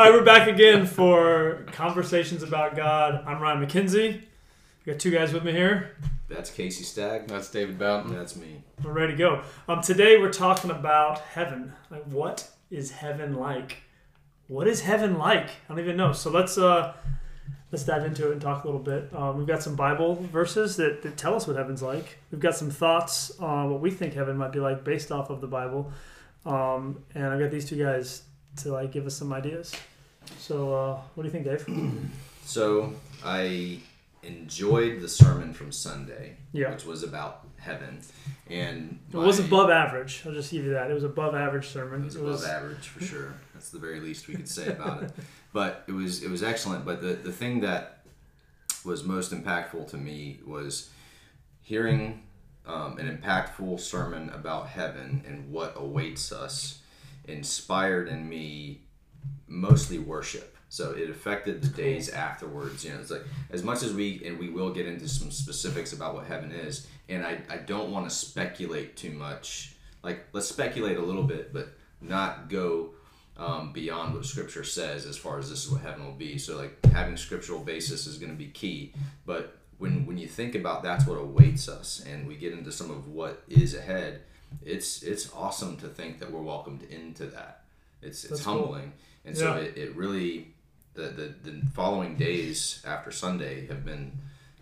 right, we're back again for conversations about God. I'm Ryan McKenzie. We got two guys with me here. That's Casey Stagg. That's David Boughton. That's me. We're ready to go. Um, today we're talking about heaven. Like, what is heaven like? What is heaven like? I don't even know. So let's uh, let's dive into it and talk a little bit. Um, we've got some Bible verses that, that tell us what heaven's like. We've got some thoughts on what we think heaven might be like based off of the Bible. Um, and I've got these two guys to like give us some ideas. So uh, what do you think, Dave? So I enjoyed the sermon from Sunday, Yeah. which was about heaven, and It was above average. I'll just give you that. It was above average sermon. It was above average for sure. That's the very least we could say about it. But it was it was excellent. But the the thing that was most impactful to me was hearing um, an impactful sermon about heaven and what awaits us inspired in me mostly worship. So it affected the days afterwards. You know, it's like as much as we and we will get into some specifics about what heaven is, and I, I don't want to speculate too much. Like let's speculate a little bit, but not go um, beyond what Scripture says as far as this is what heaven will be. So like having scriptural basis is going to be key. But when when you think about that's what awaits us, and we get into some of what is ahead, it's it's awesome to think that we're welcomed into that. It's it's That's cool. humbling, and so Yeah. it, it really the, the the following days after Sunday have been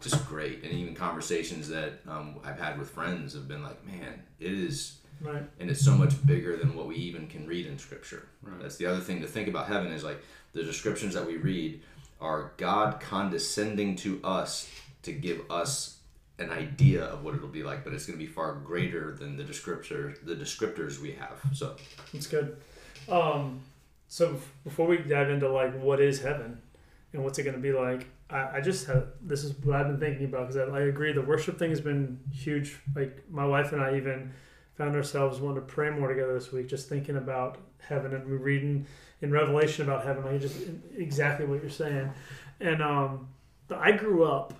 just great, and even conversations that um, I've had with friends have been like, man, it is Right. and it's so much bigger than what we even can read in scripture Right. that's the other thing to think about heaven is like the descriptions that we read are god condescending to us to give us an idea of what it'll be like but it's going to be far greater than the descriptor the descriptors we have so That's good. Um, so before we dive into like what is heaven and what's it going to be like, I, I just have this is what I've been thinking about because I, I agree the worship thing has been huge. Like my wife and I even found ourselves wanting to pray more together this week, just thinking about heaven and reading in Revelation about heaven, like just exactly what you're saying. And um, I grew up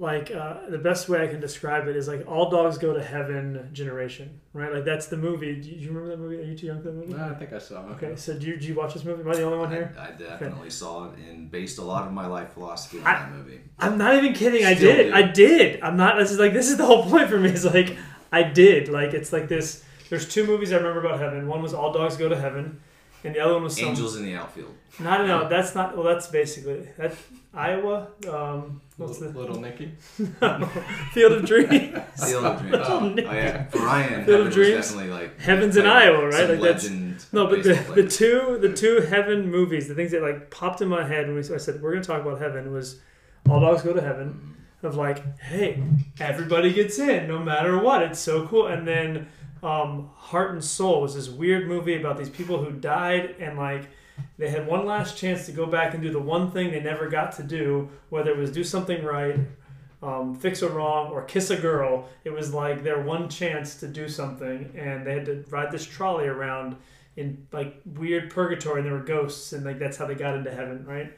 like uh, the best way I can describe it is like all dogs go to heaven generation, right? Like that's the movie. Do you, do you remember that movie? Are you too young for that movie? No, I think I saw. it. Okay, so do you, do you watch this movie? Am I the only one here? I, I definitely saw it and based a lot of my life philosophy on I- that movie I'm not even kidding. I did. do. I did. I'm not. This is like this is the whole point for me. Is like I did. Like it's like this. There's two movies I remember about heaven. One was All Dogs Go to Heaven, and the other one was some, angels in the outfield No, no, no. That's not. Well, that's basically that. Iowa. Um, what's the Little, little Nicky. Field of Dreams? Field of Dreams. Oh, oh yeah Brian Field of Dreams. definitely like Heaven's in like Iowa, right? some Like that's No, but the, the two the two heaven movies, the things that like popped in my head when we, I said we're gonna talk about heaven was All Dogs Go to Heaven. Of like, hey, everybody gets in no matter what. It's so cool. And then um, Heart and Soul was this weird movie about these people who died and like they had one last chance to go back and do the one thing they never got to do, whether it was do something right, um, fix a wrong, or kiss a girl. It was like their one chance to do something, and they had to ride this trolley around in like weird purgatory, and there were ghosts, and like that's how they got into heaven, right?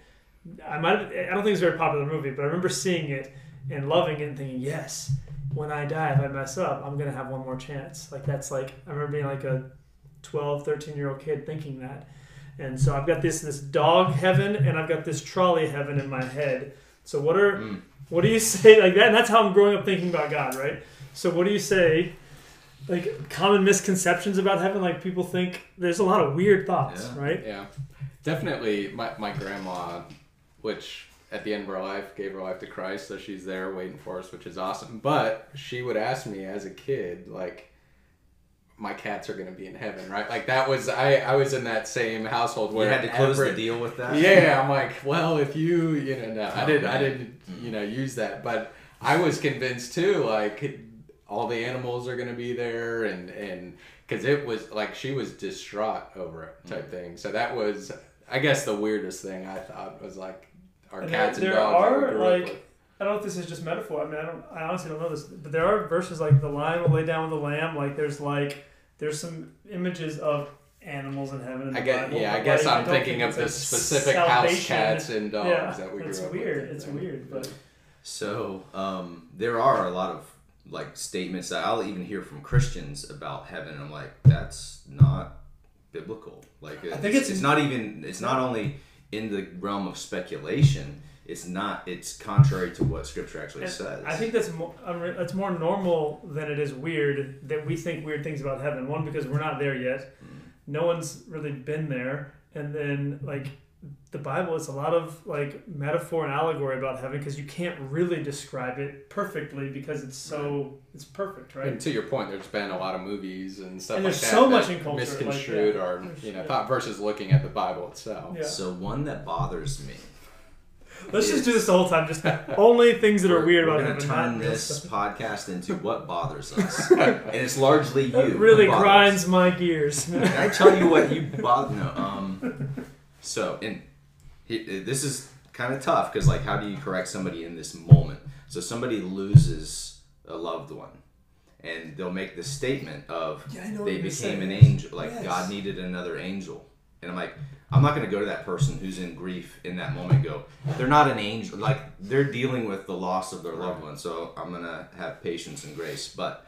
I might. I don't think it's a very popular movie, but I remember seeing it and loving it and thinking, yes, when I die, if I mess up, I'm gonna have one more chance. Like that's like I remember being like a 12, 13 year old kid thinking that. And so I've got this this dog heaven and I've got this trolley heaven in my head. So what are Mm. what do you say like that? And that's how I'm growing up thinking about God, right? So what do you say? Like common misconceptions about heaven, like people think there's a lot of weird thoughts, Yeah. right? Yeah, definitely. My my grandma, which at the end of her life gave her life to Christ, so she's there waiting for us, which is awesome. But she would ask me as a kid, like. My cats are gonna be in heaven, right? Like that was I. I was in that same household where you had to close every- the deal with that Yeah, I'm like, well, if you, you know, no, I didn't, I didn't, you know, use that, but I was convinced too, like all the animals are gonna be there, and and because it was like she was distraught over it type mm. thing. So that was, I guess, the weirdest thing I thought was like our And cats there, and there dogs. that we are like with. I don't know if this is just metaphor. I mean, I don't. I honestly don't know this, but there are verses like the lion will lay down with the lamb. Like there's like there's some images of animals in heaven. In I guess. Bible, yeah, I guess like, I'm thinking think of the it's, like, specific house cats and dogs yeah, that we grew it's up weird. with. It's weird, but So um, there are a lot of like statements that I'll even hear from Christians about heaven. I'm like, that's not biblical. Like it's, I think it's- it's not even it's not only in the realm of speculation. It's not. It's contrary to what Scripture actually And says. I think that's more that's more normal than it is weird that we think weird things about heaven. One because we're not there yet. Hmm. No one's really been there, and then like the Bible, is a lot of like metaphor and allegory about heaven because you can't really describe it perfectly because it's so it's perfect, right? And to your point, there's been a lot of movies and stuff And like there's that so much in culture, like, misconstrued yeah. or you know thought versus looking at the Bible itself. Yeah. So one that bothers me. Let's just do this the whole time. Just only things that are weird we're about gonna heaven. turn not this stuff. podcast into what bothers us, and it's largely you. It really grinds my gears. Can I tell you what you bother? No. Um. So, and he, this is kind of tough because, like, how do you correct somebody in this moment? So somebody loses a loved one, and they'll make the statement of Yeah, I know what they became an angel, like Yes. God needed another angel, and I'm like. I'm not going to go to that person who's in grief in that moment. and Go, they're not an angel. Like they're dealing with the loss of their loved one. So I'm going to have patience and grace. But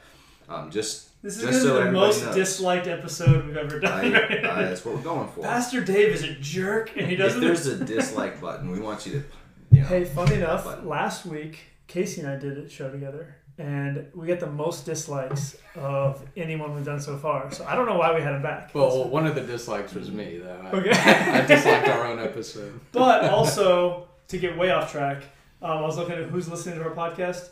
um, just This is just so the everybody most knows. disliked episode we've ever done. I, uh, that's what we're going for. Pastor Dave is a jerk, and he If doesn't. there's a dislike button, we want you to, you know. Hey, funny enough, button. last week Casey and I did a show together, and we get the most dislikes of anyone we've done so far. So I don't know why we had him back. Well, one of the dislikes was me though. I, Okay. I disliked our own episode. but also to get way off track, um, I was looking at who's listening to our podcast.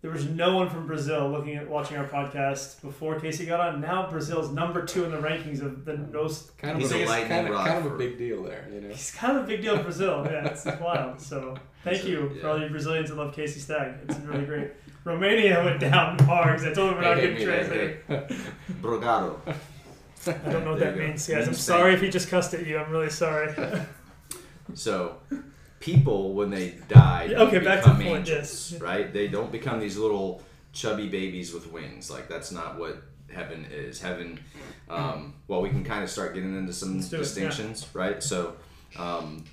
There was no one from Brazil looking at watching our podcast before Casey got on. Now Brazil's number two in the rankings of the most. Kind of a, a big- lightning kind of, rod kind of a big deal there, you know. He's kind of a big deal in Brazil. Yeah, it's wild. So thank So, you yeah. for all you Brazilians that love Casey Stagg. It's really great. Romania went down hard 'cause I told him we're not They getting hate me, they translated. Brogado. I don't know what There that means, guys. I'm sorry if he just cussed at you. I'm really sorry. So, people when they die, okay, back to the become point, angels, yes. right? They don't become these little chubby babies with wings. Like that's not what heaven is. Heaven. Um, well, we can kind of start getting into some it, yeah. distinctions, right? So, um,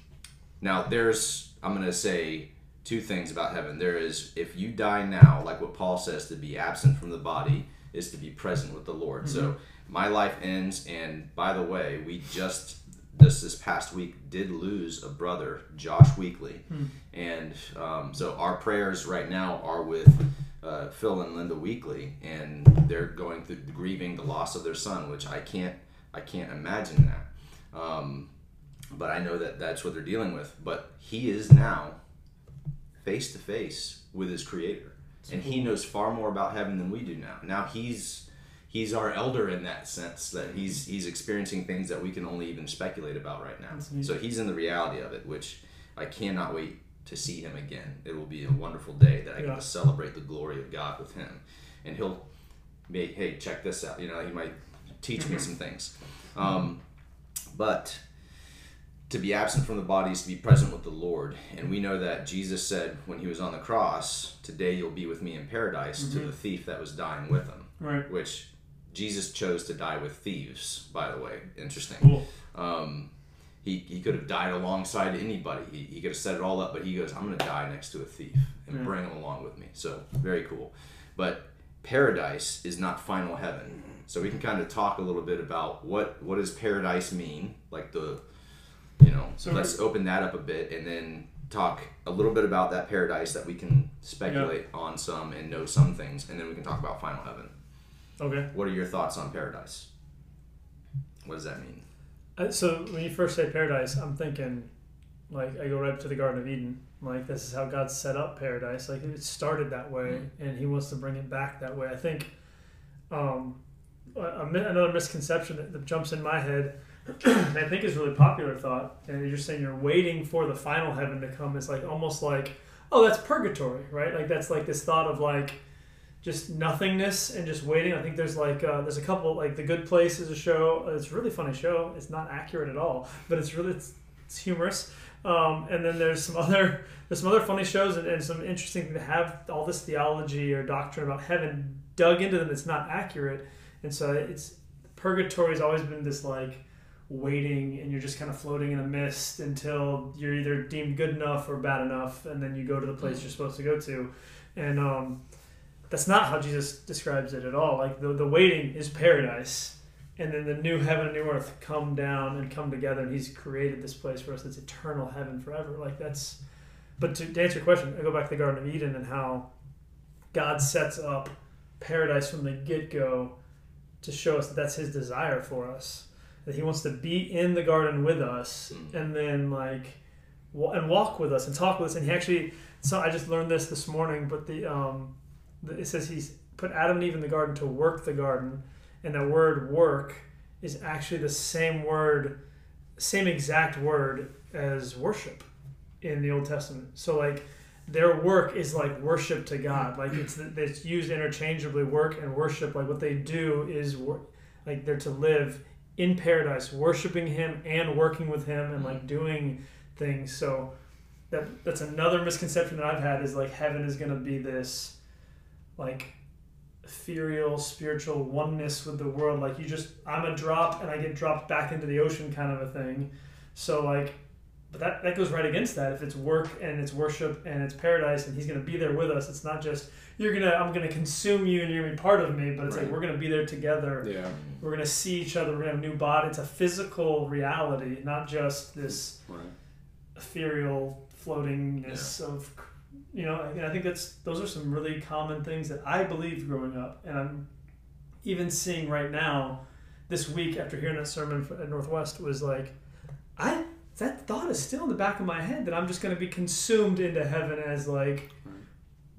now there's I'm gonna say two things about heaven. There is if you die now, like what Paul says, to be absent from the body is to be present with the Lord. So Mm-hmm. my life ends, and by the way, we just this this past week did lose a brother, Josh Weekly, Hmm. and um, so our prayers right now are with uh, Phil and Linda Weekly, and they're going through grieving the loss of their son, which I can't I can't imagine that. Um, but I know that that's what they're dealing with. But he is now face to face with his creator and he knows far more about heaven than we do now now he's he's our elder in that sense that he's he's experiencing things that we can only even speculate about right now. Neat. so he's in the reality of it which i cannot wait to see him again. It will be a wonderful day that i get to celebrate the glory of god with him. And he'll make hey check this out. You know he might teach me some things. Um, but to be absent from the body is to be present with the Lord. And we know that Jesus said when he was on the cross, Today you'll be with me in paradise to the thief that was dying with him, right. which Jesus chose to die with thieves, by the way. Interesting. Cool. Um, he, he could have died alongside anybody. He, he could have set it all up, but he goes, I'm going to die next to a thief and Yeah. bring him along with me. So, very cool. But paradise is not final heaven. So we can kind of talk a little bit about what what does paradise mean, like the, you know. So So let's open that up a bit, and then talk a little bit about that paradise that we can speculate on some and know some things, and then we can talk about final heaven. Okay. What are your thoughts on paradise? What does that mean? Uh, So when you first say paradise, I'm thinking, like, I go right up to the Garden of Eden. Like, this is how God set up paradise. Like, it started that way, and He wants to bring it back that way. I think um, another misconception that, that jumps in my head, and I think is really popular thought, and you're saying you're waiting for the final heaven to come. Is like almost like, oh, that's purgatory, right? Like that's like this thought of like just nothingness and just waiting. I think there's like uh, there's a couple like The Good Place is a show. It's a really funny show. It's not accurate at all, but it's really it's, it's humorous. Um, and then there's some other there's some other funny shows and, and some interesting to have all this theology or doctrine about heaven dug into them. It's not accurate, and so it's purgatory has always been this like waiting and you're just kind of floating in a mist until you're either deemed good enough or bad enough and then you go to the place you're supposed to go to and um, that's not how jesus describes it at all like the, the waiting is paradise and then the new heaven and new earth come down and come together, and He's created this place for us that's eternal heaven forever. Like that's. But to, to answer your question, I go back to the Garden of Eden and how God sets up paradise from the get go to show us that that's His desire for us. That He wants to be in the garden with us, Mm. and then like, and walk with us and talk with us. And He actually, so I just learned this this morning, but the um, the- it says He's put Adam and Eve in the garden to work the garden, and that word work is actually the same word, same exact word as worship in the Old Testament. So like their work is like worship to God. Like it's it's used interchangeably. Work and worship. Like what they do is wor- like they're to live in paradise, worshiping Him and working with Him and like doing things. So that that's another misconception that I've had is like heaven is gonna be this like ethereal spiritual oneness with the world. Like you just i'm a drop and i get dropped back into the ocean kind of a thing. So like but that, that goes right against that. If it's work and it's worship and it's paradise and he's going to be there with us it's not just you're gonna i'm gonna consume you and you're gonna be part of me but it's like we're gonna be there together. Yeah. we're gonna see each other. We're gonna have a new body. It's a physical reality not just this Right. ethereal floatingness of you know and i think that's those are some really common things that i believed growing up and i'm even seeing right now this week after hearing that sermon at northwest was like i that thought is still in the back of my head that i'm just going to be consumed into heaven as like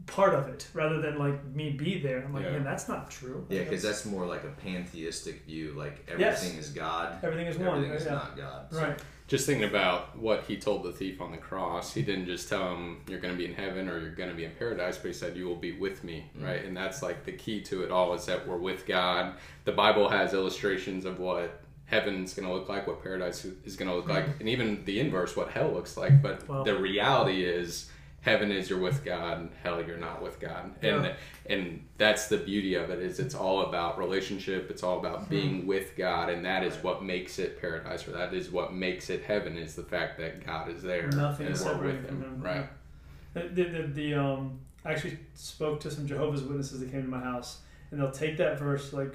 part of it rather than like me be there i'm like Yeah. man that's not true Yeah, because that's more like a pantheistic view. Like Yes. everything is God, everything is one everything is yeah. not God. So- right Just thinking about what he told the thief on the cross, he didn't just tell him you're going to be in heaven or you're going to be in paradise, but he said you will be with me, mm-hmm. right? And that's like the key to it all is that we're with God. The Bible has illustrations of what heaven's going to look like, what paradise is going to look mm-hmm. like, and even the inverse, what hell looks like. But Wow. the reality is heaven is you're with God, and hell you're not with God. And Yeah. and that's the beauty of it is it's all about relationship it's all about being with god and that is what makes it paradise or that is what makes it heaven is the fact that god is there Nothing and is we're with from him him. right The, the, the, the, um, I actually spoke to some Jehovah's Witnesses that came to my house, and they'll take that verse, like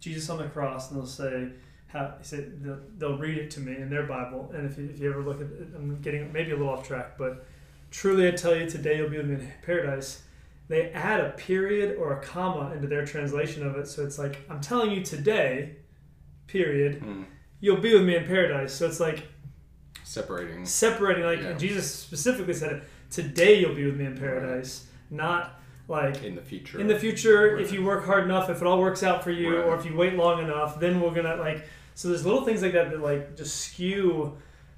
Jesus on the cross, and they'll say, how, he said, they'll, they'll read it to me in their Bible. And if you, if you ever look at it, I'm getting maybe a little off track, but truly I tell you, today you'll be with me in paradise. They add a period or a comma into their translation of it. So it's like, I'm telling you today, period, Mm. you'll be with me in paradise. So it's like, separating separating like Yeah. jesus specifically said it today you'll be with me in paradise not like in the future in the future Right. if you work hard enough if it all works out for you or if you wait long enough then we're gonna like so there's little things like that that like just skew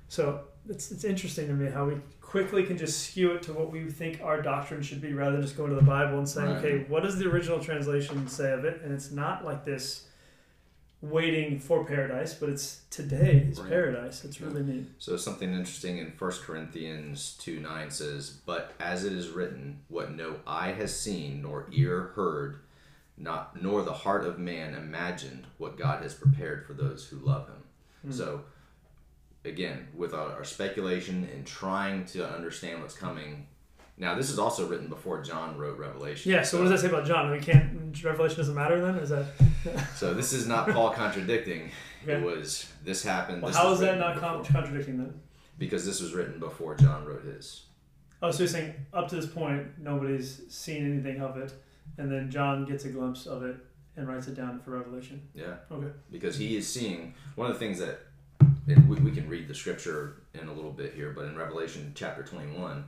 so it's, it's interesting to me how we quickly can just skew it to what we think our doctrine should be rather than just going to the bible and saying Right. okay what does the original translation say of it and it's not like this waiting for paradise but it's today is Right. paradise it's really neat So something interesting in 1 Corinthians 2 9 says, But as it is written, what no eye has seen, nor ear heard, not nor the heart of man imagined what God has prepared for those who love him. Hmm. So again, with our, our speculation and trying to understand what's coming. Now this is also written before John wrote Revelation. Yeah. So what does that say about John? We can't. Revelation doesn't matter then. Is that? So this is not Paul contradicting. Okay. It was this happened. Well, this how is that not before. contradicting then? Because this was written before John wrote his. Oh, so you're saying up to this point nobody's seen anything of it, and then John gets a glimpse of it and writes it down for Revelation. Yeah. Okay. because he is seeing one of the things that and we, we can read the scripture in a little bit here but in revelation chapter 21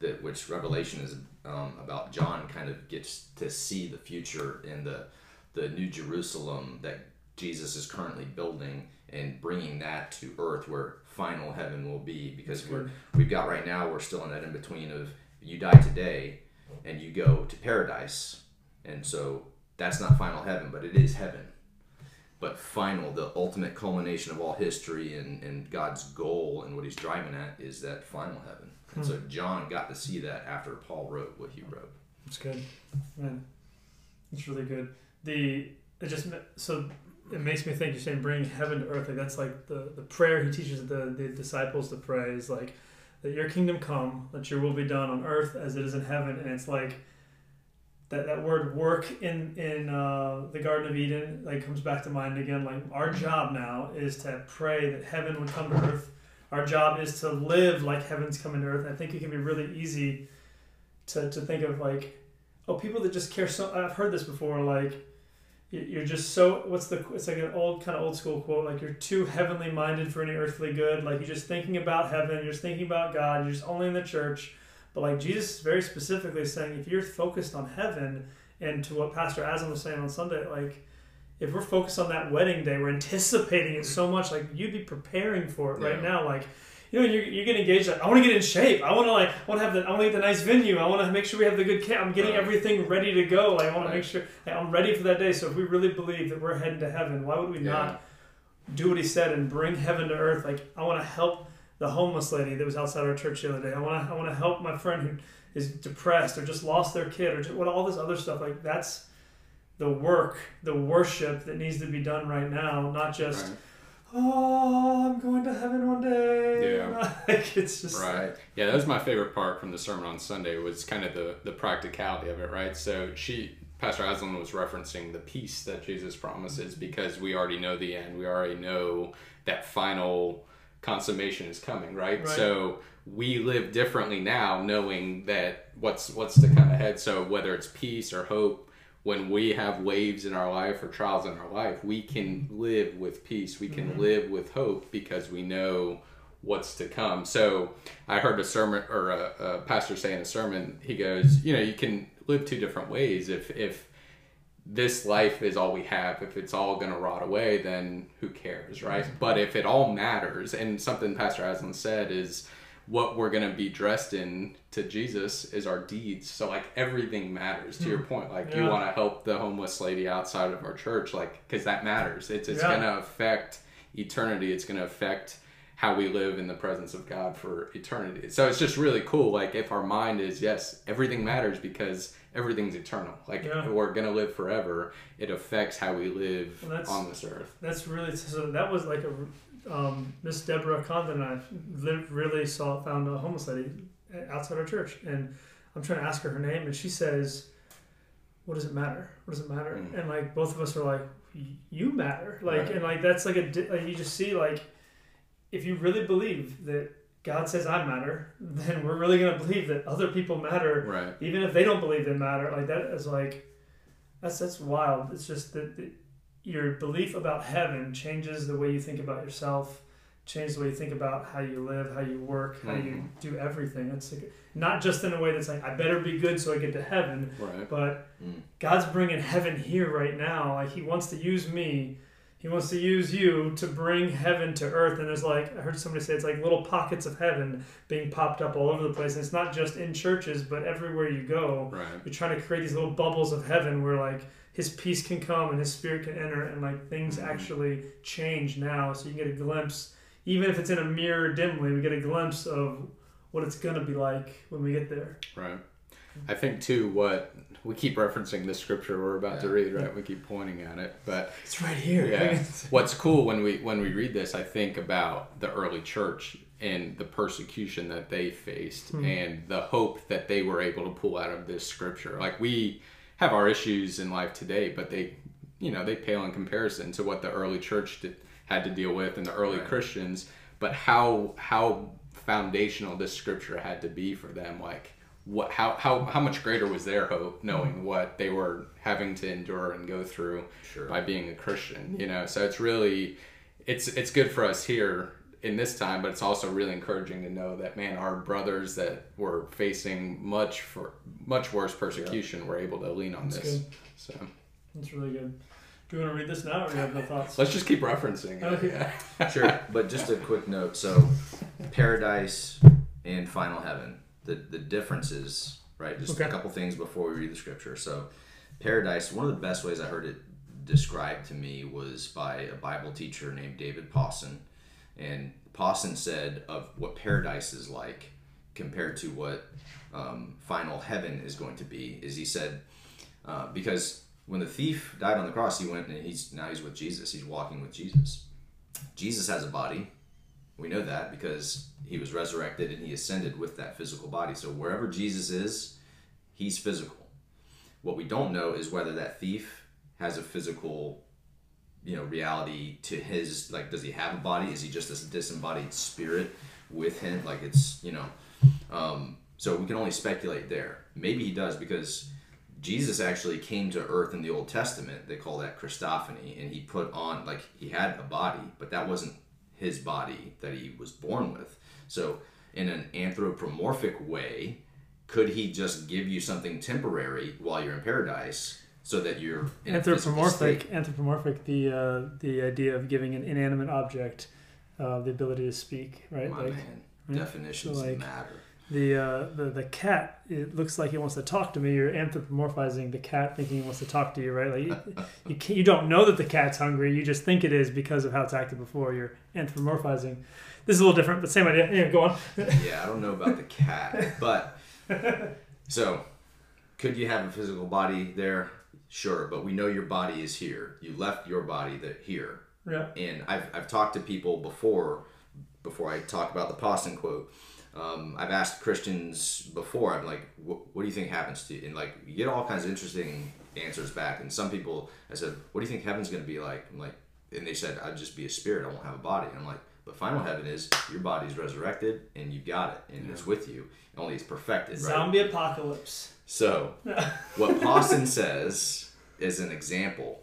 that which revelation is um, about john kind of gets to see the future in the the new jerusalem that jesus is currently building and bringing that to earth where final heaven will be because we're, we've got right now we're still in that in between of you die today and you go to paradise. And so that's not final heaven but it is heaven but final, the ultimate culmination of all history and, and God's goal and what he's driving at is that final heaven. And so hmm. John got to see that after Paul wrote what he wrote. That's good, man. It's really good. The it just so it makes me think you're saying bring heaven to earth. Like that's like the the prayer he teaches the the disciples to pray is like that your kingdom come, that your will be done on earth as it is in heaven, and it's like that that word work in in uh, the Garden of Eden like comes back to mind again. Like our job now is to pray that heaven would come to earth. Our job is to live like heaven's coming to earth. I think it can be really easy to, to think of like, oh, people that just care so. I've heard this before. Like, you- you're just so. What's the? It's like an old kind of old school quote. Like you're too heavenly minded for any earthly good. Like you're just thinking about heaven. You're just thinking about God. You're just only in the church. But like Jesus is very specifically saying, if you're focused on heaven, and to what Pastor Asim was saying on Sunday, like if we're focused on that wedding day, we're anticipating it so much. Like you'd be preparing for it right now. Like you know, you're, you're getting engaged. Like, I want to get in shape. I want to like, I want to have the, I want to get the nice venue. I want to make sure we have the good camp. I'm getting Right. everything ready to go. Like, I want to make sure like, I'm ready for that day. So if we really believe that we're heading to heaven, why would we Yeah. not do what he said and bring heaven to earth? Like, I want to help the homeless lady that was outside our church the other day. I want to, I want to help my friend who is depressed or just lost their kid or just, what all this other stuff. Like that's the work, the worship that needs to be done right now, not just Right. oh, I'm going to heaven one day. Yeah. like it's just Right. Yeah, that was my favorite part from the sermon on Sunday was kind of the the practicality of it, right? So she Pastor Aslan was referencing the peace that Jesus promises because we already know the end. We already know that final consummation is coming, right? Right. So we live differently now knowing that what's what's to come ahead. So whether it's peace or hope, when we have waves in our life or trials in our life, we can live with peace. We can mm-hmm. live with hope because we know what's to come. So I heard a sermon or a, a pastor say in a sermon, he goes, you know, you can live two different ways. If if this life is all we have, if it's all gonna rot away, then who cares, right? Mm-hmm. But if it all matters, and something Pastor Aslan said is what we're gonna be dressed in to Jesus is our deeds. So like everything matters. To your mm-hmm. point, like you want to help the homeless lady outside of our church, like because that matters. It's it's Yeah. gonna affect eternity. It's gonna affect how we live in the presence of God for eternity. So it's just really cool. Like if our mind is yes, everything matters because everything's eternal. Like Yeah. we're gonna live forever. It affects how we live Well, on this earth. that's really so. That was like a um, Miss Deborah Condon and I really saw found a homeless lady outside our church, and I'm trying to ask her her name, and she says, "What does it matter? What does it matter?" Mm. And like both of us are like, "Y- "You matter!" Like Right. and like that's like a di- like you just see like if you really believe that God says I matter, then we're really gonna believe that other people matter Right. even if they don't believe they matter like that is like that's that's wild it's just that, that your belief about heaven changes the way you think about yourself changes the way you think about how you live how you work how you Mhm. do everything it's like, not just in a way that's like i better be good so i get to heaven Right. but Mm. god's bringing heaven here right now like he wants to use me he wants to use you to bring heaven to earth and there's like i heard somebody say it's like little pockets of heaven being popped up all over the place and it's not just in churches but everywhere you go Right. you're trying to create these little bubbles of heaven where like his peace can come and his spirit can enter and like things Mhm. actually change now so you can get a glimpse even if it's in a mirror dimly we get a glimpse of what it's going to be like when we get there Right. I think too what we keep referencing this scripture we're about to read, right? We keep pointing at it, but it's right here Yeah. What's cool when we when we read this, I think about the early church and the persecution that they faced Hmm. and the hope that they were able to pull out of this scripture. Like we have our issues in life today, but they, you know, they pale in comparison to what the early church did, had to deal with and the early Right. Christians. But how how foundational this scripture had to be for them, like what how how mm-hmm. how much greater was their hope mm-hmm. knowing what they were having to endure and go through Sure. by being a Christian, you know. So it's really it's it's good for us here in this time, but it's also really encouraging to know that man, our brothers that were facing much for much worse persecution were able to lean on That's this. good. So that's really good do you want to read this now or do you have no thoughts let's just keep referencing it. Okay. Yeah. Sure, but just a quick note. So, paradise and final heaven. The the differences, right? Just Okay. a couple things before we read the scripture. So, paradise. One of the best ways I heard it described to me was by a Bible teacher named David Pawson, and Pawson said of what paradise is like compared to what um, final heaven is going to be. Is he said uh, because when the thief died on the cross, he went and he's now he's with Jesus. He's walking with Jesus. Jesus has a body. We know that because he was resurrected and he ascended with that physical body. So wherever Jesus is, he's physical. What we don't know is whether that thief has a physical, you know, reality to his like. Does he have a body? Is he just this disembodied spirit with him? Like it's you know, um, so we can only speculate there. Maybe he does because Jesus actually came to earth in the Old Testament. They call that Christophany, and he put on like he had a body, but that wasn't his body that he was born with. So in an anthropomorphic way, could he just give you something temporary while you're in paradise so that you're in a anthropomorphic state? anthropomorphic the uh, the idea of giving an inanimate object uh, the ability to speak right My like man, right? definitions So, like, matter. The, uh, the the cat it looks like he wants to talk to me. You're anthropomorphizing the cat thinking he wants to talk to you right? Like you, you, you don't know that the cat's hungry. You just think it is because of how it's acted before. You're anthropomorphizing. This is a little different but same idea. Yeah go on. Yeah, I don't know about the cat, but so could you have a physical body there? Sure, but we know your body is here. You left your body that here, yeah. And I've I've talked to people before. Before I talk about the Pawson quote, um, I've asked Christians before. I'm like, what, what do you think happens to you? And like, you get all kinds of interesting answers back. And some people, I said, what do you think heaven's going to be like? I'm like, and they said, I'd just be a spirit. I won't have a body. And I'm like, but final heaven is your body's resurrected and you've got it and it's with you. Only it's perfected, right? zombie apocalypse So, what Pawson says as an example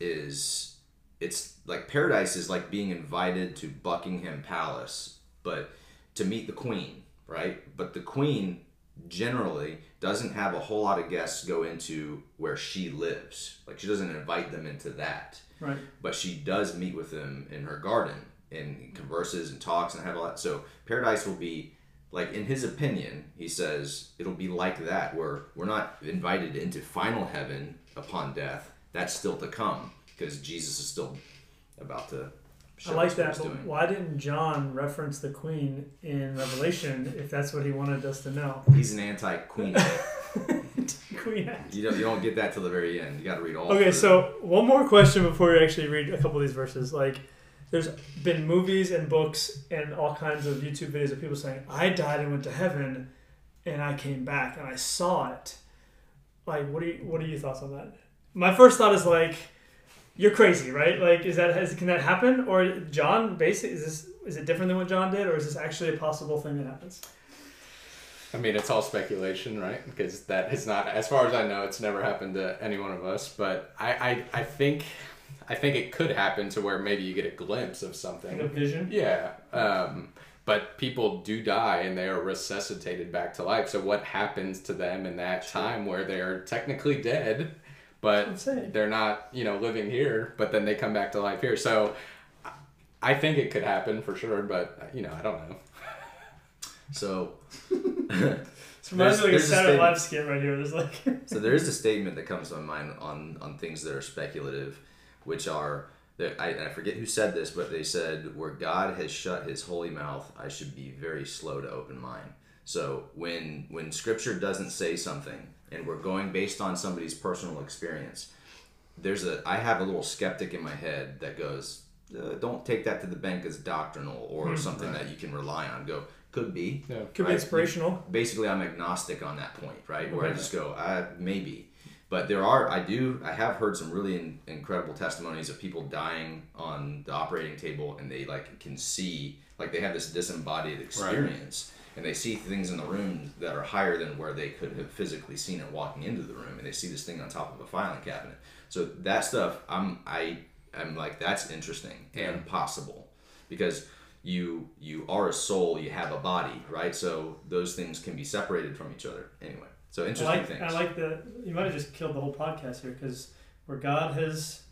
is it's like paradise is like being invited to Buckingham Palace, but to meet the queen, right? But the queen generally doesn't have a whole lot of guests go into where she lives. Like she doesn't invite them into that right but she does meet with them in her garden and converses and talks and have a lot. So paradise will be like in his opinion, he says it'll be like that where we're not invited into final heaven upon death. That's still to come because Jesus is still about to. Show I like us that, but doing. why didn't John reference the queen in Revelation if that's what he wanted us to know? He's an anti-queen. queen. you don't you don't get that till the very end. You got to read all. Okay, through. so one more question before we actually read a couple of these verses. Like, there's been movies and books and all kinds of YouTube videos of people saying, "I died and went to heaven, and I came back and I saw it." Like, what do you what are your thoughts on that? My first thought is like, you're crazy, right? Like, is that has, can that happen? Or John, basically, is this is it different than what John did, or is this actually a possible thing that happens? I mean, it's all speculation, right? Because that is not, as far as I know, it's never happened to any one of us. But I, I, I think, I think it could happen to where maybe you get a glimpse of something. Like a vision? Yeah. Um, but people do die and they are resuscitated back to life. So what happens to them in that time where they're technically dead, but they're not, you know, living here, but then they come back to life here. So I- I think it could happen for sure, but you know, I don't know. so This reminds me of like a There's- there's a Saturday statement. Live skit right here. There's like, So there is a statement that comes to my mind on on things that are speculative, which are that I, I forget who said this, but they said where God has shut His holy mouth, I should be very slow to open mine. So when when Scripture doesn't say something, and we're going based on somebody's personal experience, there's a I have a little skeptic in my head that goes, uh, don't take that to the bank as doctrinal or something that you can rely on. Go could be, Yeah. could be Right. inspirational. basically I'm agnostic on that point, right? Where I just go, uh, maybe. But there are, I do, I have heard some really in, incredible testimonies of people dying on the operating table, and they like can see, like they have this disembodied experience, and they see things in the room that are higher than where they could have physically seen it walking into the room, and they see this thing on top of a filing cabinet. So that stuff, I'm, I, I'm like, that's interesting and possible, because you you are a soul you have a body right so those things can be separated from each other anyway so I interesting like, things I like the. You might have just killed the whole podcast here because where God has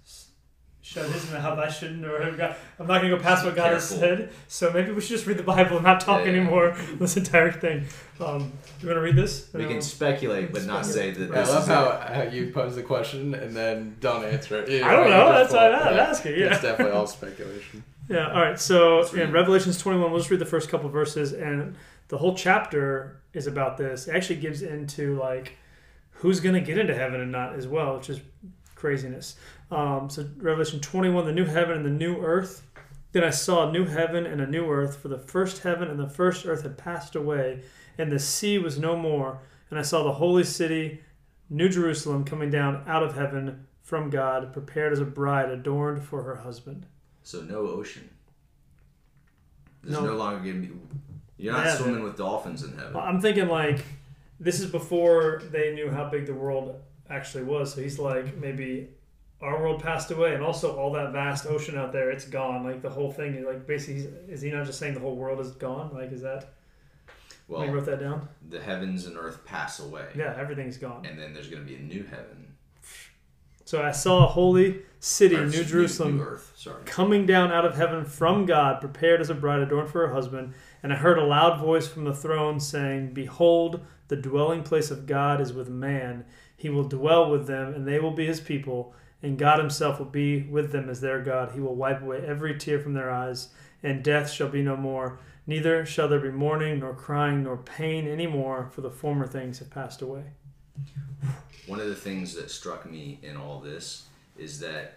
s- shut his mouth, I shouldn't. Or have God, I'm not going to go past what God has said. So maybe we should just read the Bible and not talk Yeah, yeah. anymore. This entire thing. Um, you want to read this? we can speculate but not say that I this love is how, how you pose the question and then don't answer it. Yeah, I don't know. That's why I'm asking. Yeah. It's definitely all speculation. Yeah. All right. So in it. Revelations 21, we'll just read the first couple verses, and the whole chapter is about this. It actually gives into like who's going to get into heaven and not as well, which is craziness. Um, so Revelation 21, the new heaven and the new earth. Then I saw a new heaven and a new earth, for the first heaven and the first earth had passed away, and the sea was no more. And I saw the holy city, New Jerusalem coming down out of heaven from God, prepared as a bride adorned for her husband. So no ocean. There's No. no, longer going to be. You're not Yeah, swimming with dolphins in heaven. I'm thinking like this is before they knew how big the world actually was. So he's like maybe our world passed away, and also all that vast ocean out there, it's gone. Like the whole thing, is like basically, he's, is he not just saying the whole world is gone? Like is that? Well, I wrote that down. the heavens and earth pass away, Yeah, everything's gone. and then there's going to be a new heaven. So I saw a holy city, New Jerusalem, new earth. Sorry. coming down out of heaven from God, prepared as a bride adorned for her husband. And I heard a loud voice from the throne saying, Behold, the dwelling place of God is with man. He will dwell with them, and they will be his people. And God himself will be with them as their God. He will wipe away every tear from their eyes, and death shall be no more. Neither shall there be mourning, nor crying, nor pain any more, for the former things have passed away. One of the things that struck me in all this is that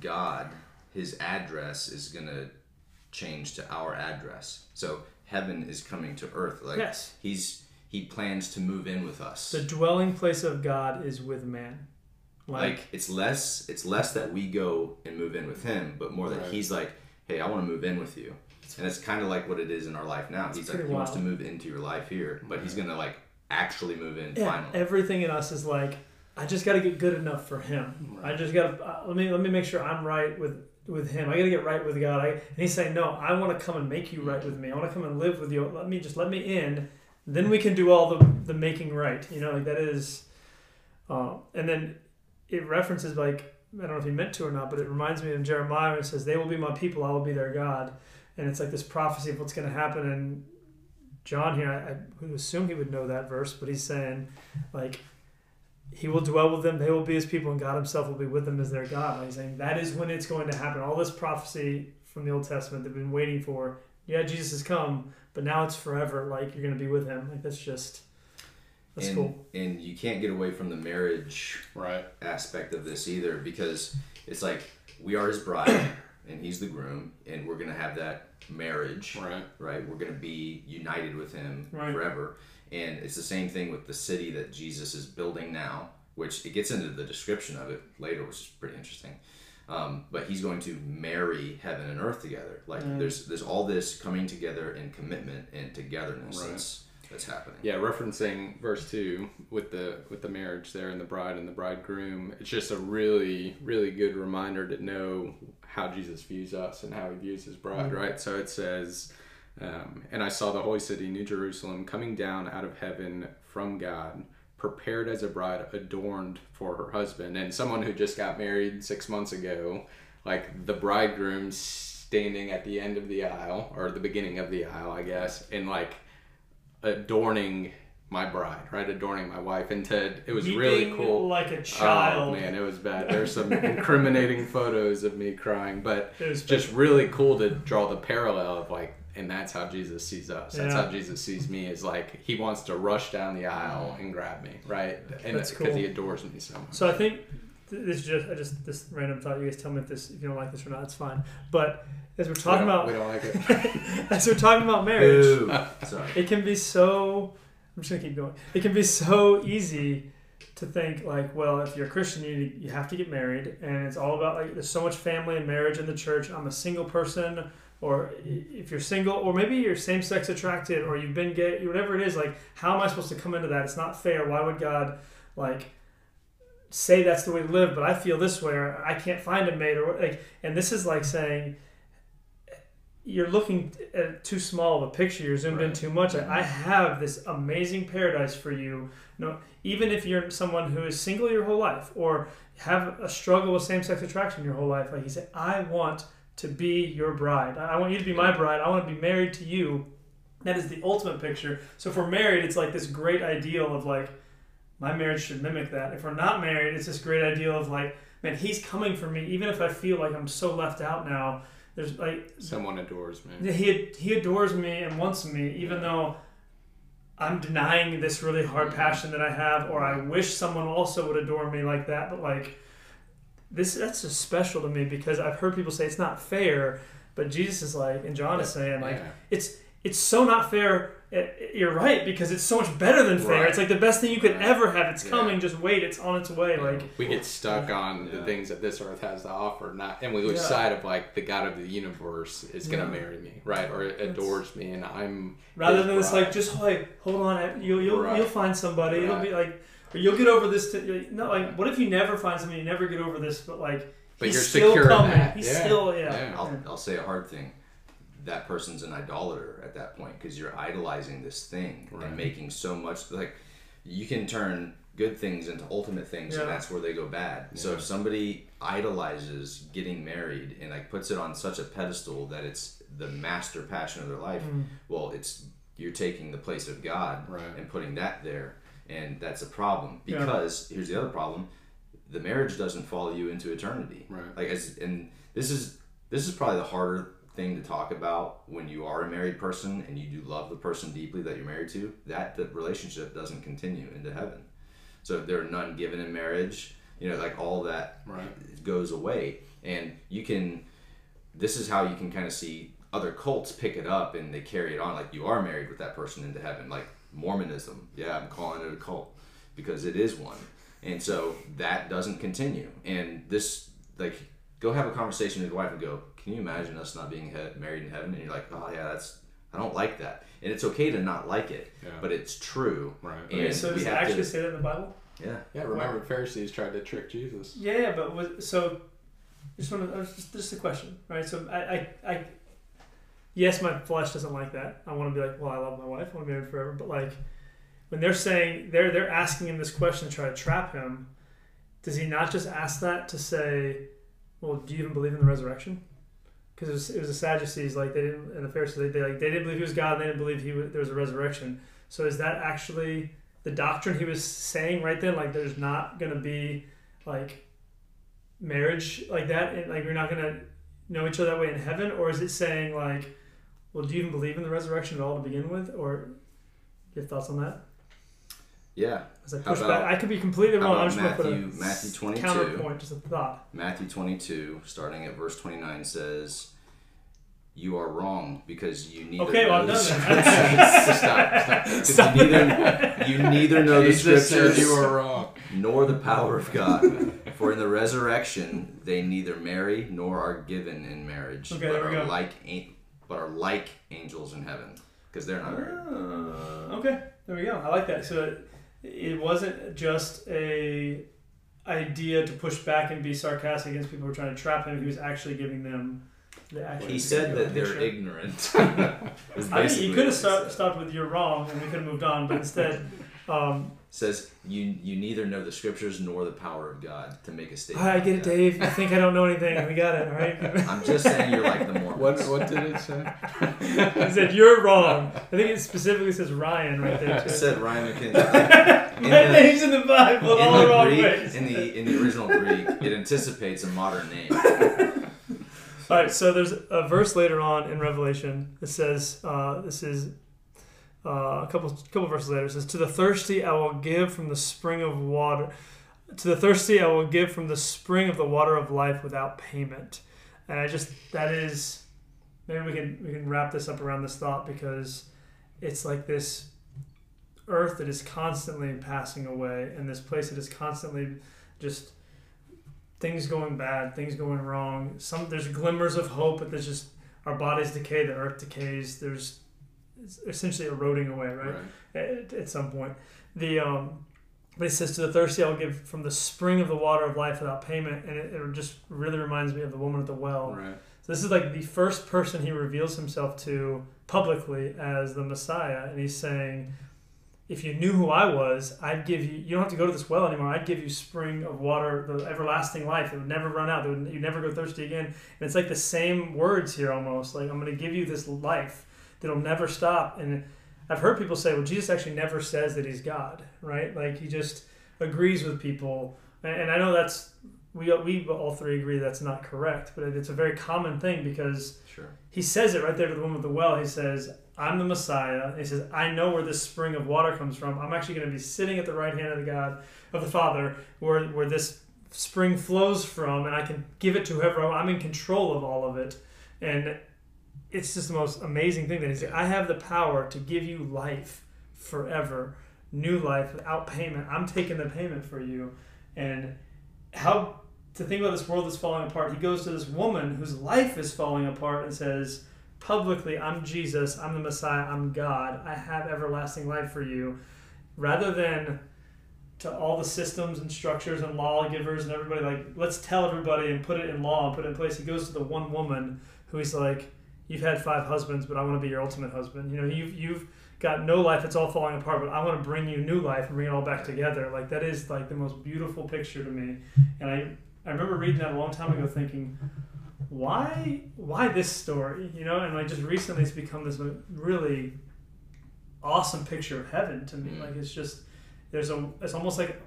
God, His address is going to change to our address. So heaven is coming to earth. Like Yes. He's He plans to move in with us. The dwelling place of God is with man. Like it's less it's less that we go and move in with him but more that Right. he's like hey i want to move in with you and it's kind of like what it is in our life now he's like pretty he wants to move into your life here but he's gonna like actually move in Yeah, finally everything in us is like, I just got to get good enough for Him. I just got to uh, let me let me make sure I'm right with with Him. I got to get right with God. I, and He's saying, no, I want to come and make you right with me. I want to come and live with you. Let me just let me in. Then we can do all the the making right. You know, like that is, uh, and then it references like I don't know if he meant to or not, but it reminds me of Jeremiah. It says, "They will be my people. I will be their God." And it's like this prophecy of what's going to happen. And John here, I, I would assume he would know that verse, but he's saying, like, he will dwell with them, they will be his people, and God himself will be with them as their God. Like he's saying that is when it's going to happen. All this prophecy from the Old Testament they've been waiting for. Yeah, Jesus has come, but now it's forever. Like you're going to be with him. Like that's just that's and, cool. and you can't get away from the marriage Right. aspect of this either because it's like we are his bride and he's the groom and we're gonna have that marriage Right. right? We're going to be united with him Right. forever. And it's the same thing with the city that Jesus is building now, which it gets into the description of it later, which is pretty interesting. Um, but he's going to marry heaven and earth together. Like Mm. there's there's all this coming together in commitment and togetherness Right. That's happening. Yeah, referencing verse two with the with the marriage there and the bride and the bridegroom, it's just a really really good reminder to know how Jesus views us and how he views his bride, right? So it says, um, "And I saw the holy city, New Jerusalem, coming down out of heaven from God." Prepared as a bride, adorned for her husband, and someone who just got married six months ago, like the bridegroom standing at the end of the aisle or the beginning of the aisle, I guess, and like adorning my bride, right? Adorning my wife, and Ted, it was really cool. like a oh, child. Oh man, it was bad. There's some incriminating photos of me crying, but It was just really cool to draw the parallel of like, and that's how Jesus sees us. That's Yeah. how Jesus sees me. Is like he wants to rush down the aisle and grab me, right? And uh, That's because he adores me so much. So I think th- this is just I just this random thought. You guys tell me if this if you don't like this or not. It's fine. But as we're talking don't, about we don't like it. as we're talking about marriage, Boo. Sorry. it can be so i'm just gonna keep going it can be so easy to think like well if you're a christian you, you have to get married and it's all about like there's so much family and marriage in the church i'm a single person or if you're single or maybe you're same-sex attracted or you've been gay whatever it is like how am i supposed to come into that it's not fair why would god like say that's the way to live but i feel this way or i can't find a mate or like and this is like mm-hmm. saying you're looking at too small of a picture. You're zoomed in too much. I I have this amazing paradise for you. No, even if you're someone who is single your whole life or have a struggle with same-sex attraction your whole life, like he said, I want to be your bride. I I want you to be my bride. I want to be married to you. That is the ultimate picture. So if we're married, it's like this great ideal of like my marriage should mimic that. If we're not married, it's this great ideal of like, man, he's coming for me, even if I feel like I'm so left out now. There's like Someone adores me. He he adores me and wants me, even though I'm denying this really hard mm-hmm. passion that I have, or I wish someone also would adore me like that. But like this, that's just special to me because I've heard people say it's not fair, but Jesus is like, and John is saying like Yeah. it's it's so not fair. Eh, You're right because it's so much better than fair. Right. It's like the best thing you could Right. ever have. It's Yeah. coming. Just wait. It's on its way. Like we get stuck on the things that this earth has to offer, not and we lose Yeah. sight of like the God of the universe is gonna Yeah. marry me, right? Or adores me, and I'm rather than it's bride. like just hey, hold on. You'll you'll, Right. you'll find somebody. It'll be like. Or you'll get over this. To, no, like, what if you never find somebody? You never get over this, but like, But he's you're still secure coming. He's Yeah. still, yeah. Yeah. I'll, I'll say a hard thing. That person's an idolater at that point because you're idolizing this thing Right. and making so much. Like, you can turn good things into ultimate things, Yeah. and that's where they go bad. So if somebody idolizes getting married and like puts it on such a pedestal that it's the master passion of their life, Mm. well, it's you're taking the place of God Right. and putting that there, and that's a problem Yeah. because here's the other problem: the marriage doesn't follow you into eternity. Right. Like as and this is this is probably the harder thing to talk about when you are a married person and you do love the person deeply that you're married to. That the relationship doesn't continue into heaven. So if there are none given in marriage, you know, like all that Right. goes away, and you can. This is how you can kind of see other cults pick it up and they carry it on. Like you are married with that person into heaven. Like Mormonism, yeah, I'm calling it a cult because it is one, and so that doesn't continue. And this, like, go have a conversation with your wife and go, "Can you imagine us not being he- married in heaven?" And you're like, "Oh yeah, that's I don't like that." And it's okay to not like it, Yeah. but it's true. Right. And Okay, so we does it have actually to, say that in the Bible? yeah. Yeah, remember the Pharisees tried to trick Jesus. Yeah, yeah, but was, so just want to just, just a question, right? So I, I, I, yes, my flesh doesn't like that. I want to be like, well, I love my wife, I want to be married forever. But like, when they're saying they're they're asking him this question to try to trap him, does he not just ask that to say, well, do you even believe in the resurrection? Because it was, it was the Sadducees, like they didn't, and the Pharisees, they, they like they didn't believe he was God, and they didn't believe he was, there was a resurrection. So is that actually the doctrine he was saying right then? Like, there's not going to be like marriage like that and like we're not gonna know each other that way in heaven or is it saying like well do you even believe in the resurrection at all to begin with or your thoughts on that Yeah. as I How push about- back I could be completely wrong I about just want to put Matthew- a Matthew 22? counterpoint just a thought Matthew 22, starting at verse 29, says, You are wrong because you neither okay well know I'm the done scriptures. then stop, stop. 'Cause Stop. you, neither, you neither know the Jesus said scriptures you were wrong. nor the power of God. For in the resurrection they neither marry nor are given in marriage, Okay, but there we are go. like but are like angels in heaven because they're not married. Uh, okay, there we go. I like that. So it, wasn't just a idea to push back and be sarcastic against people who were trying to trap him. He was actually giving them the actual. He said that they're picture. ignorant. I mean, you could have stopped, stopped with "you're wrong" and we could have moved on, but instead, um, says you you neither know the scriptures nor the power of God to make a statement. I get it. Dave. You think I don't know anything? We got it, all right? I'm just saying you're like the Mormons. What what did it say? he said you're wrong. I think it specifically says Ryan right there. It Too. said Ryan McKenzie. My the- name's in the Bible in all the the wrong Greek, ways. in the in the original Greek, it anticipates a modern name. All right, so there's a verse later on in Revelation that says, uh, "This is uh, a couple couple verses later. It says, "To the thirsty I will give from the spring of water. To the thirsty I will give from the spring of the water of life without payment." And I just that is maybe we can we can wrap this up around this thought because it's like this earth that is constantly passing away and this place that is constantly just things going bad, things going wrong. Some there's glimmers of hope, but there's just our bodies decay, the earth decays. There's essentially eroding away, right? At, at some point, the um, but it says to the thirsty, I will give from the spring of the water of life without payment, and it, it just really reminds me of the woman at the well. Right. So this is like the first person he reveals himself to publicly as the Messiah, and he's saying, "If you knew who I was, I'd give you. You don't have to go to this well anymore. I'd give you spring of water, the everlasting life. It would never run out. Would, you'd never go thirsty again." And it's like the same words here almost. Like I'm going to give you this life that'll never stop. And I've heard people say, "Well, Jesus actually never says that he's God, right? Like he just agrees with people." And, I know that's we we all three agree that's not correct, but it's a very common thing because Sure. he says it right there to the woman at the well. He says, I'm the Messiah. He says, I know where this spring of water comes from. I'm actually going to be sitting at the right hand of the God, of the Father, where, where this spring flows from, and I can give it to whoever I'm in control of all of it. And it's just the most amazing thing that he's like, I have the power to give you life forever, new life without payment. I'm taking the payment for you. And how to think about this world that's falling apart, he goes to this woman whose life is falling apart and says, publicly, I'm Jesus, I'm the Messiah, I'm God, I have everlasting life for you. Rather than to all the systems and structures and lawgivers and everybody, like, let's tell everybody and put it in law and put it in place. He goes to the one woman who he's like, You've had five husbands, but I want to be your ultimate husband. You know, you've, you've got no life, it's all falling apart, but I want to bring you new life and bring it all back together. Like, that is like the most beautiful picture to me. And I, I remember reading that a long time ago thinking, why why this story you know and like just recently it's become this really awesome picture of heaven to me Mm. like it's just there's a it's almost like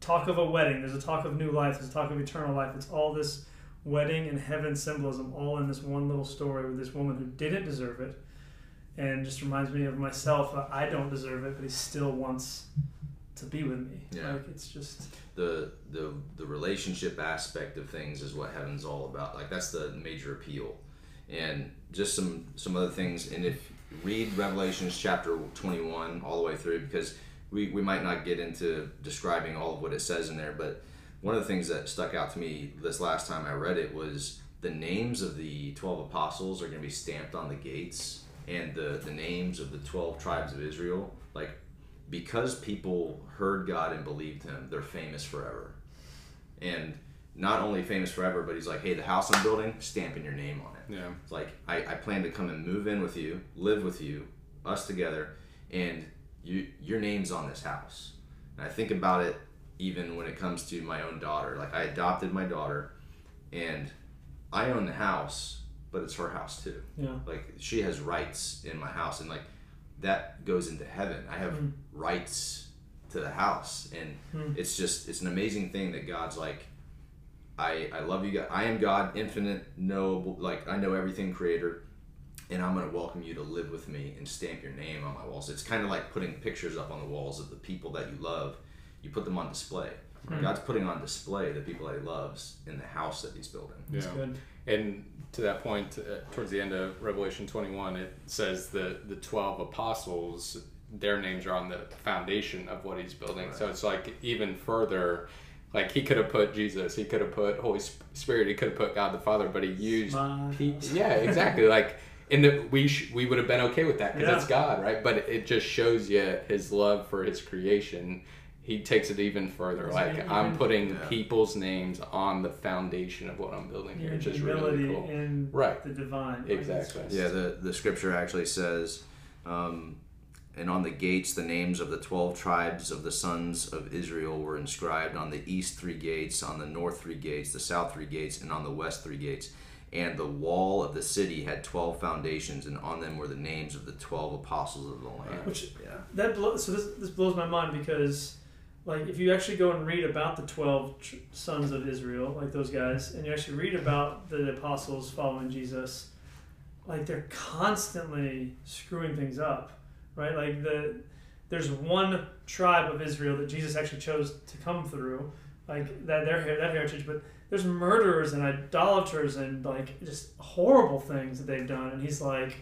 talk of a wedding there's a talk of new life there's a talk of eternal life it's all this wedding and heaven symbolism all in this one little story with this woman who didn't deserve it and just reminds me of myself uh, i don't deserve it but he still wants to be with me Yeah. like it's just the the the relationship aspect of things is what heaven's all about. Like that's the major appeal, and just some some other things. And if read Revelations chapter twenty one all the way through, because we we might not get into describing all of what it says in there, but one of the things that stuck out to me this last time I read it was the names of the twelve apostles are going to be stamped on the gates, and the the names of the twelve tribes of Israel, like because people heard God and believed Him, they're famous forever. And not only famous forever, but He's like, hey, the house I'm building, stamping your name on it. Yeah. It's like, I, I plan to come and move in with you, live with you, us together, and you your name's on this house. And I think about it even when it comes to my own daughter. Like, I adopted my daughter, and I own the house, but it's her house too yeah like she has rights in my house and like that goes into heaven i have Mm. rights to the house and Mm. it's just it's an amazing thing that god's like i i love you god i am god infinite knowable like i know everything creator and i'm going to welcome you to live with me and stamp your name on my walls it's kind of like putting pictures up on the walls of the people that you love you put them on display Hmm. god's putting on display the people that he loves in the house that he's building it's Yeah. good And to that point, uh, towards the end of Revelation 21, it says the the 12 apostles, their names are on the foundation of what he's building. So it's like even further, like he could have put Jesus, he could have put Holy Spirit, he could have put God the Father, but he used. My He, yeah, exactly. like, in the we sh- we would have been okay with that because Yeah. it's God, right? But it just shows you his love for his creation. He takes it even further. It's Like even- I'm putting Yeah. people's names on the foundation of what I'm building here, which is really cool. in Right. the divine. Exactly. just- Yeah, the, the scripture actually says, um, and on the gates the names of the 12 tribes of the sons of Israel were inscribed on the east three gates, on the north three gates, the south three gates, and on the west three gates. And the wall of the city had 12 foundations, and on them were the names of the 12 apostles of the Lamb. Which- yeah. that blow, so this this blows my mind because like if you actually go and read about the 12 tr- sons of Israel like those guys and you actually read about the apostles following Jesus like they're constantly screwing things up right? Like the there's one tribe of Israel that Jesus actually chose to come through like that their that heritage but there's murderers and idolaters and like just horrible things that they've done and he's like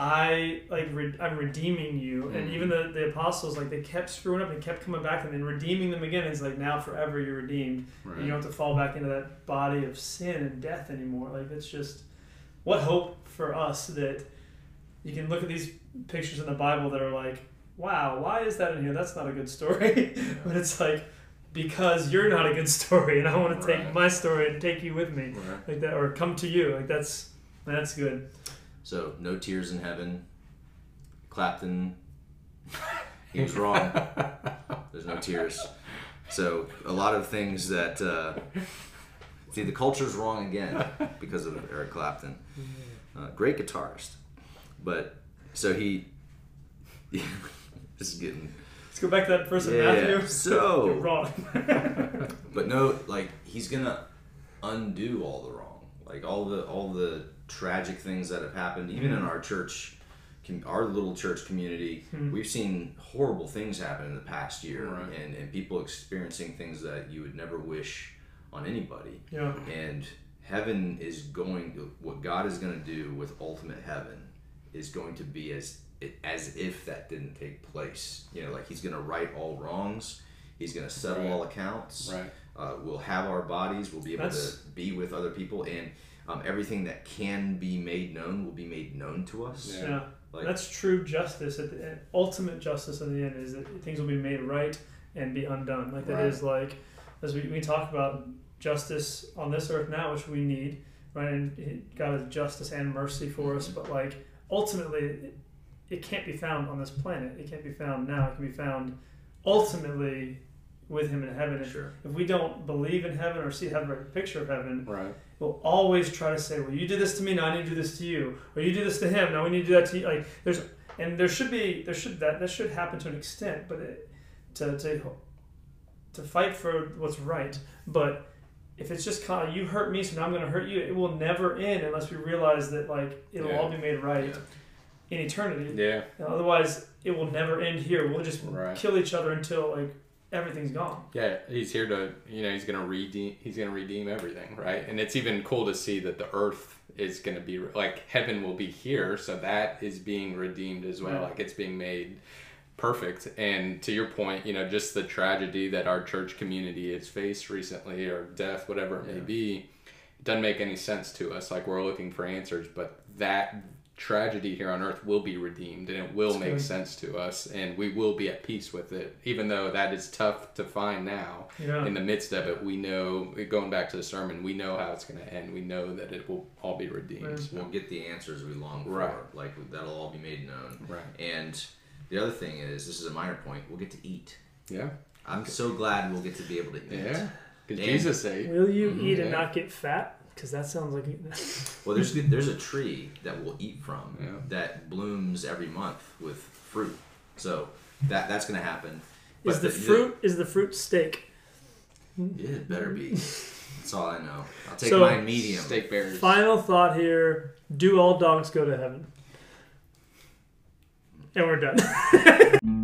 I like re- I'm redeeming you, and Mm. even the, the apostles like they kept screwing up and kept coming back and then redeeming them again. It's like now forever you're redeemed, and you don't have to fall back into that body of sin and death anymore. Like it's just what hope for us that you can look at these pictures in the Bible that are like, wow, why is that in here? That's not a good story, but it's like because you're not a good story, and I want to take Right. my story and take you with me Right. like that, or come to you. Like that's that's good. So, no tears in heaven. Clapton, he was wrong. There's no tears. So, a lot of things that. Uh, see, the culture's wrong again because of Eric Clapton. Uh, great guitarist. But, so he. this is getting. Let's go back to that person, Yeah, Matthew. so- You're wrong. But no, like he's gonna undo all the wrong, like all the all the tragic things that have happened, even in our church, our little church community. Hmm. We've seen horrible things happen in the past year, Right. and and people experiencing things that you would never wish on anybody. yeah. And heaven is going to, what God is going to do with ultimate heaven is going to be as as if that didn't take place. You know, like He's going to right all wrongs. He's going to settle Right. all accounts. Right. Uh, we'll have our bodies. We'll be able That's- to be with other people, and um, everything that can be made known will be made known to us. Yeah. Yeah. Like That's true justice. At the end. Ultimate justice in the end is that things will be made right and be undone. Like that Right. is like, as we, we talk about justice on this earth now, which we need, right? And God is justice and mercy for us, but like ultimately, it, it can't be found on this planet. It can't be found now. It can be found ultimately with Him in heaven. Sure. if we don't believe in heaven or see have a picture of heaven, Right. Will always try to say, "Well, you did this to me, now I need to do this to you," or "You do this to him, now we need to do that to you." Like there's, and there should be, there should that that should happen to an extent, but it, to to to fight for what's right. But if it's just kind of you hurt me, so now I'm going to hurt you, it will never end unless we realize that like it'll Yeah. all be made right Yeah. in eternity. Yeah. And otherwise, it will never end here. We'll just Right. kill each other until like everything's gone. Yeah, he's here to, you know, he's gonna redeem, he's gonna redeem everything, right? And it's even cool to see that the earth is gonna be like heaven will be here, so that is being redeemed as well. Yeah. Like it's being made perfect. And to your point, you know, just the tragedy that our church community has faced recently, or death, whatever it may be, doesn't make any sense to us. Like we're looking for answers, but that tragedy here on earth will be redeemed and it will That's make good. sense to us and we will be at peace with it even though that is tough to find now Yeah. in the midst of it we know going back to the sermon we know how it's going to end we know that it will all be redeemed Right. So- We'll get the answers we long for. Right. Like that'll all be made known. right And the other thing is, this is a minor point. We'll get to eat. yeah I'm so glad we'll get to be able to eat. yeah because jesus ate Will you Mhm. eat and Yeah. not get fat? Because that sounds like Well, there's there's a tree that we'll eat from Yeah. that blooms every month with fruit. So that that's gonna happen. is But the fruit is the fruit steak. Yeah, it better be. That's all I know. I'll take So- my medium. steak bears Final thought here: Do all dogs go to heaven? And we're done.